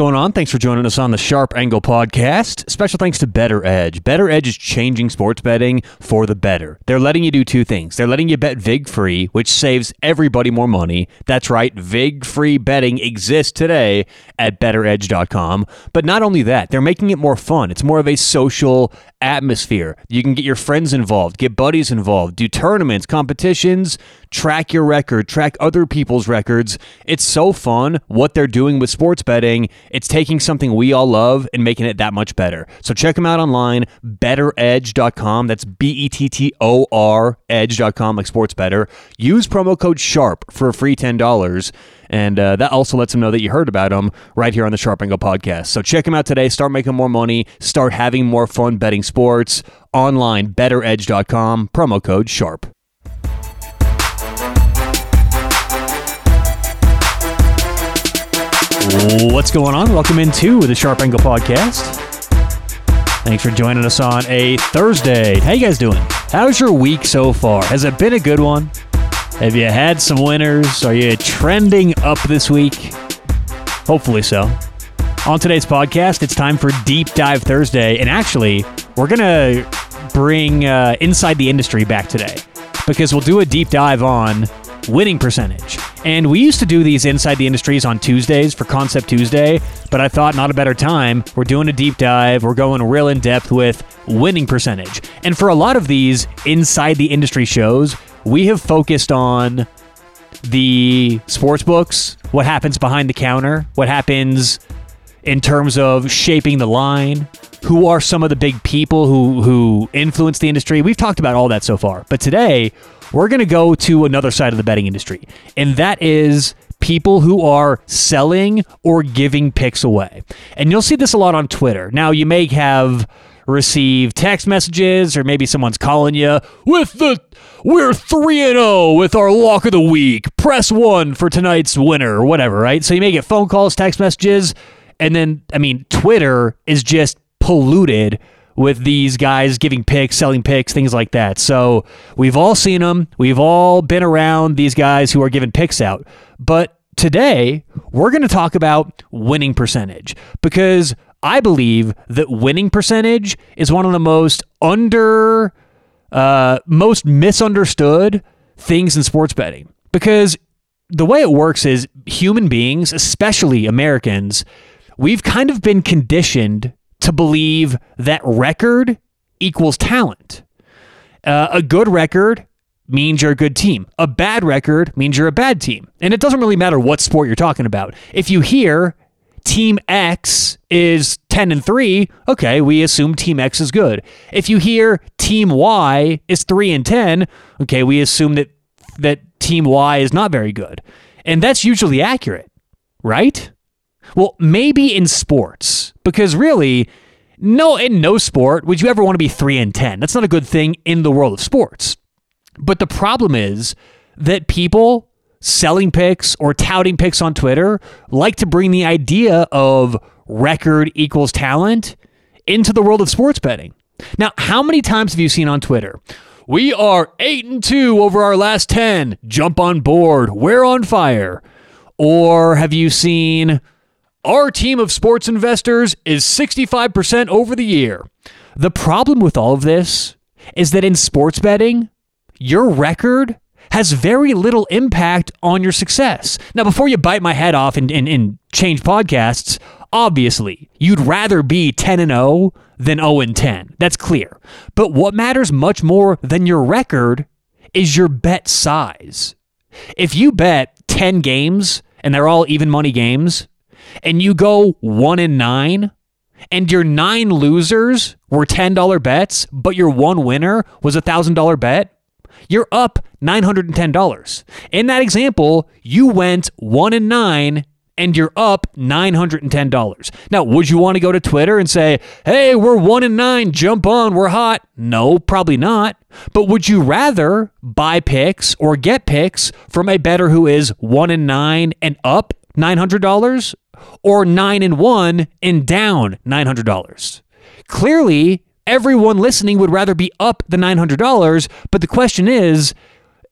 going on? Thanks for joining us on the Sharp Angle podcast. Special thanks to BettorEdge. Better Edge is changing sports betting for the better. They're letting you do two things. They're letting you bet VIG free, which saves everybody more money. That's right, VIG free betting exists today at bettoredge.com. But not only that, they're making it more fun. It's more of a social atmosphere. You can get your friends involved, get buddies involved, do tournaments, competitions, track your record, track other people's records. It's so fun what they're doing with sports betting. It's taking something we all love and making it that much bettor. So check them out online, bettoredge.com. That's B E T T O R edge.com, like sports better. Use promo code SHARP for a free $10. And uh, that also lets them know that you heard about them right here on the Sharp Angle podcast. So check them out today. Start making more money. Start having more fun betting sports online. BettorEdge.com. Promo code SHARP. What's going on? Welcome into the Sharp Angle podcast. Thanks for joining us on a Thursday. How you guys doing? How's your week so far? Has it been a good one? Have you had some winners? Are you trending up this week? Hopefully so. On today's podcast, it's time for Deep Dive Thursday. And actually, we're to bring uh, Inside the Industry back today because we'll do a deep dive on winning percentage. And we used to do these Inside the Industries on Tuesdays for Concept Tuesday, but I thought not a better time. We're doing a deep dive. We're going real in depth with winning percentage. And for a lot of these Inside the Industry shows, we have focused on the sports books, what happens behind the counter, what happens in terms of shaping the line, who are some of the big people who who influence the industry. We've talked about all that so far. But today, we're going to go to another side of the betting industry, and that is people who are selling or giving picks away. And you'll see this a lot on Twitter. Now, you may have received text messages or maybe someone's calling you with the we're 3 and 0 with our lock of the week. Press 1 for tonight's winner or whatever, right? So you may get phone calls, text messages, and then I mean Twitter is just polluted with these guys giving picks, selling picks, things like that. So we've all seen them. We've all been around these guys who are giving picks out. But today, we're going to talk about winning percentage because I believe that winning percentage is one of the most under, uh, most misunderstood things in sports betting. Because the way it works is human beings, especially Americans, we've kind of been conditioned to believe that record equals talent. Uh, a good record means you're a good team. A bad record means you're a bad team. And it doesn't really matter what sport you're talking about. If you hear team X is 10 and 3, okay, we assume team X is good. If you hear team Y is 3 and 10, okay, we assume that that team Y is not very good. And that's usually accurate, right? Well, maybe in sports, because really, no, in no sport would you ever want to be 3 and 10. That's not a good thing in the world of sports. But the problem is that people selling picks or touting picks on Twitter like to bring the idea of record equals talent into the world of sports betting. Now, how many times have you seen on Twitter? We are 8 and 2 over our last 10. Jump on board. We're on fire. Or have you seen our team of sports investors is 65% over the year? The problem with all of this is that in sports betting, your record has very little impact on your success. Now, before you bite my head off and, and, and change podcasts, obviously, you'd rather be 10 and 0 than 0 and 10. That's clear. But what matters much more than your record is your bet size. If you bet 10 games and they're all even money games, and you go 1 and 9, and your nine losers were $10 bets, but your one winner was a $1,000 bet, you're up $910. In that example, you went 1 and 9 and you're up $910. Now, would you want to go to Twitter and say, "Hey, we're 1 and 9, jump on, we're hot?" No, probably not. But would you rather buy picks or get picks from a bettor who is 1 and 9 and up $900 or 9 and 1 and down $900? Clearly, everyone listening would rather be up the $900, but the question is,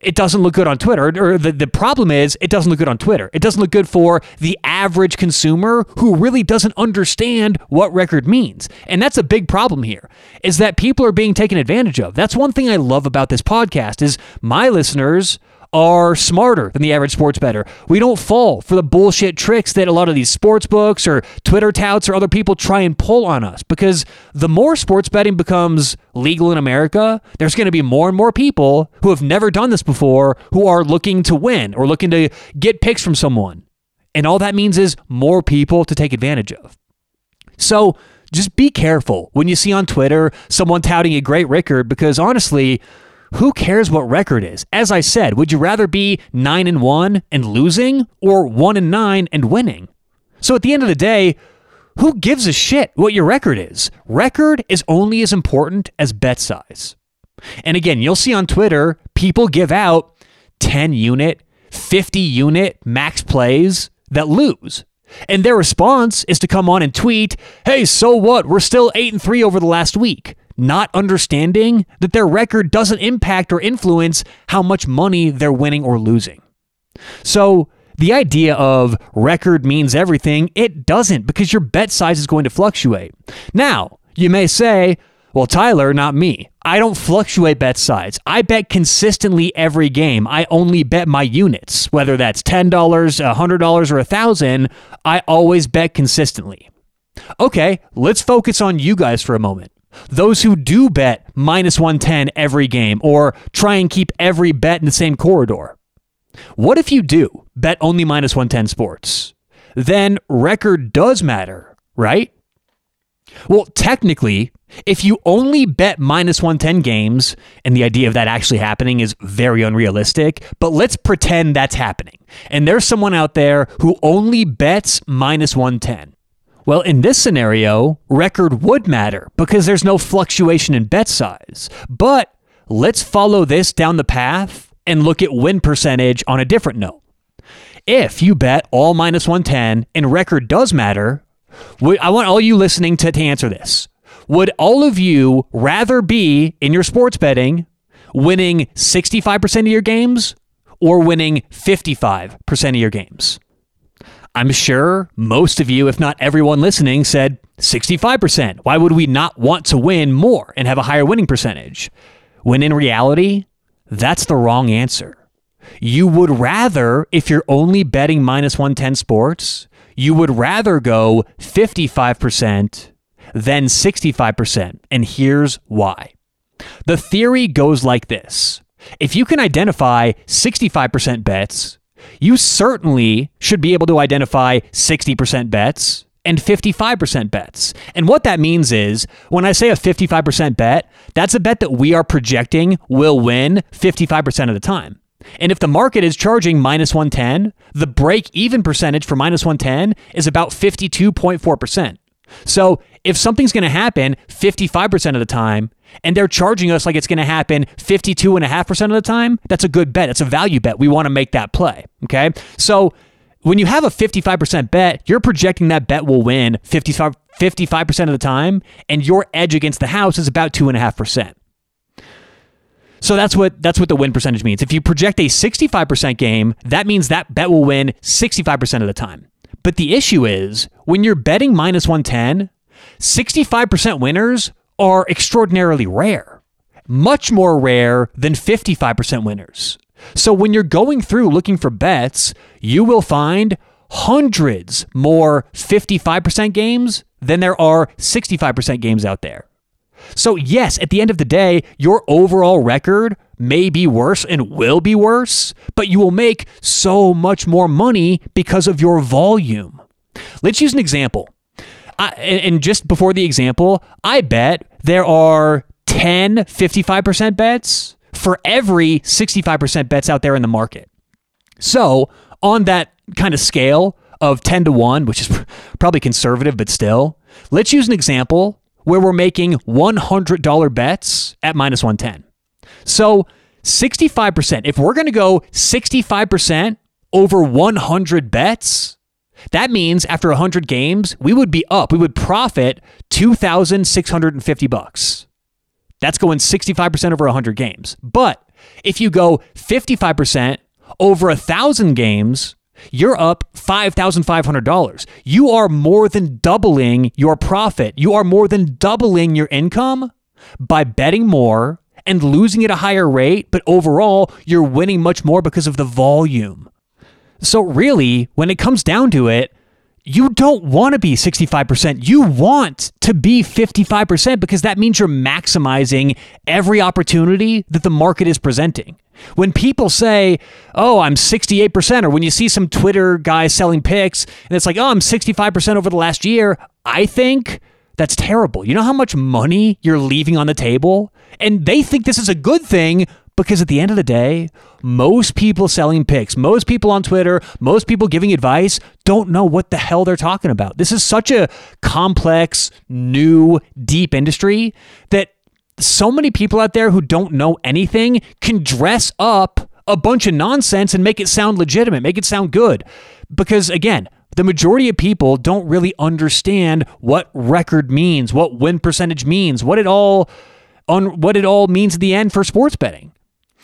it doesn't look good on Twitter. Or the, the problem is, it doesn't look good on Twitter. It doesn't look good for the average consumer who really doesn't understand what record means. And that's a big problem here, is that people are being taken advantage of. That's one thing I love about this podcast is my listeners are smarter than the average sports bettor. We don't fall for the bullshit tricks that a lot of these sports books or Twitter touts or other people try and pull on us because the more sports betting becomes legal in America, there's going to be more and more people who have never done this before who are looking to win or looking to get picks from someone. And all that means is more people to take advantage of. So, just be careful when you see on Twitter someone touting a great record because honestly, who cares what record is? As I said, would you rather be 9 and 1 and losing or 1 and 9 and winning? So at the end of the day, who gives a shit what your record is? Record is only as important as bet size. And again, you'll see on Twitter, people give out 10 unit, 50 unit max plays that lose. And their response is to come on and tweet, "Hey, so what? We're still 8 and 3 over the last week." Not understanding that their record doesn't impact or influence how much money they're winning or losing. So, the idea of record means everything, it doesn't because your bet size is going to fluctuate. Now, you may say, well, Tyler, not me. I don't fluctuate bet size. I bet consistently every game. I only bet my units, whether that's $10, $100, or 1000 I always bet consistently. Okay, let's focus on you guys for a moment. Those who do bet minus 110 every game or try and keep every bet in the same corridor. What if you do bet only minus 110 sports? Then record does matter, right? Well, technically, if you only bet minus 110 games, and the idea of that actually happening is very unrealistic, but let's pretend that's happening. And there's someone out there who only bets minus 110. Well, in this scenario, record would matter because there's no fluctuation in bet size. But let's follow this down the path and look at win percentage on a different note. If you bet all minus 110 and record does matter, I want all you listening to, to answer this. Would all of you rather be in your sports betting winning 65% of your games or winning 55% of your games? I'm sure most of you, if not everyone listening, said 65%. Why would we not want to win more and have a higher winning percentage? When in reality, that's the wrong answer. You would rather, if you're only betting minus 110 sports, you would rather go 55% than 65%. And here's why. The theory goes like this if you can identify 65% bets you certainly should be able to identify 60% bets and 55% bets. And what that means is when I say a 55% bet, that's a bet that we are projecting will win 55% of the time. And if the market is charging minus 110, the break even percentage for minus 110 is about 52.4%. So if something's going to happen 55% of the time and they're charging us like it's going to happen 52.5% of the time, that's a good bet. It's a value bet. We want to make that play. Okay. So when you have a 55% bet, you're projecting that bet will win 55, 55% of the time, and your edge against the house is about 2.5%. So that's what that's what the win percentage means. If you project a 65% game, that means that bet will win 65% of the time. But the issue is when you're betting minus 110, 65% winners are extraordinarily rare, much more rare than 55% winners. So when you're going through looking for bets, you will find hundreds more 55% games than there are 65% games out there. So, yes, at the end of the day, your overall record may be worse and will be worse, but you will make so much more money because of your volume. Let's use an example. I, and just before the example, I bet there are 10 55% bets for every 65% bets out there in the market. So, on that kind of scale of 10 to 1, which is probably conservative, but still, let's use an example where we're making $100 bets at minus 110. So 65%, if we're going to go 65% over 100 bets, that means after 100 games, we would be up. We would profit 2,650 bucks. That's going 65% over 100 games. But If you go 55% over a thousand games, you're up $5,500. You are more than doubling your profit. You are more than doubling your income by betting more and losing at a higher rate, but overall, you're winning much more because of the volume. So, really, when it comes down to it, you don't want to be 65%. You want to be 55% because that means you're maximizing every opportunity that the market is presenting. When people say, oh, I'm 68%, or when you see some Twitter guy selling picks and it's like, oh, I'm 65% over the last year, I think that's terrible. You know how much money you're leaving on the table? And they think this is a good thing because at the end of the day, most people selling picks, most people on Twitter, most people giving advice don't know what the hell they're talking about. This is such a complex, new, deep industry that so many people out there who don't know anything can dress up a bunch of nonsense and make it sound legitimate, make it sound good. Because again, the majority of people don't really understand what record means, what win percentage means, what it all on what it all means at the end for sports betting.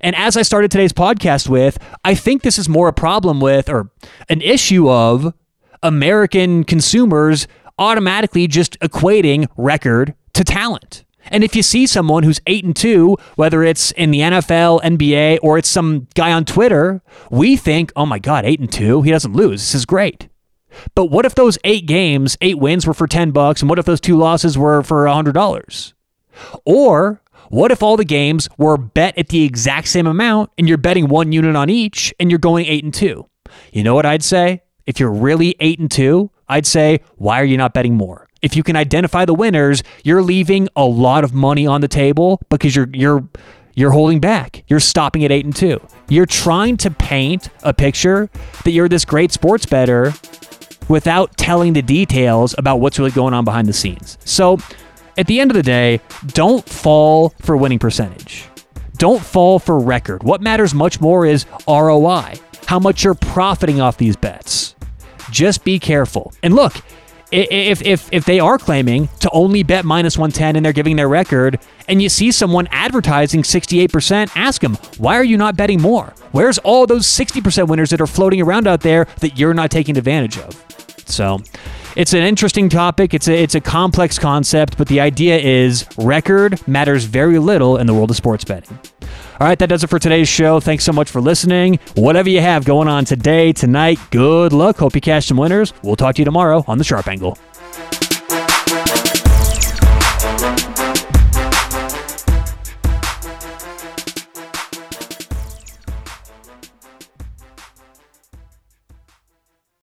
And as I started today's podcast with, I think this is more a problem with or an issue of American consumers automatically just equating record to talent. And if you see someone who's 8 and 2, whether it's in the NFL, NBA, or it's some guy on Twitter, we think, "Oh my god, 8 and 2, he doesn't lose. This is great." But what if those 8 games, 8 wins were for 10 bucks and what if those 2 losses were for $100? Or what if all the games were bet at the exact same amount and you're betting one unit on each and you're going 8 and 2? You know what I'd say? If you're really 8 and 2, I'd say, why are you not betting more? If you can identify the winners, you're leaving a lot of money on the table because you're you're you're holding back. You're stopping at 8 and 2. You're trying to paint a picture that you're this great sports bettor without telling the details about what's really going on behind the scenes. So, at the end of the day, don't fall for winning percentage. Don't fall for record. What matters much more is ROI, how much you're profiting off these bets. Just be careful. And look, if if if they are claiming to only bet minus 110 and they're giving their record and you see someone advertising 68% ask them why are you not betting more where's all those 60% winners that are floating around out there that you're not taking advantage of so it's an interesting topic it's a it's a complex concept but the idea is record matters very little in the world of sports betting all right, that does it for today's show. Thanks so much for listening. Whatever you have going on today, tonight, good luck. Hope you cash some winners. We'll talk to you tomorrow on The Sharp Angle.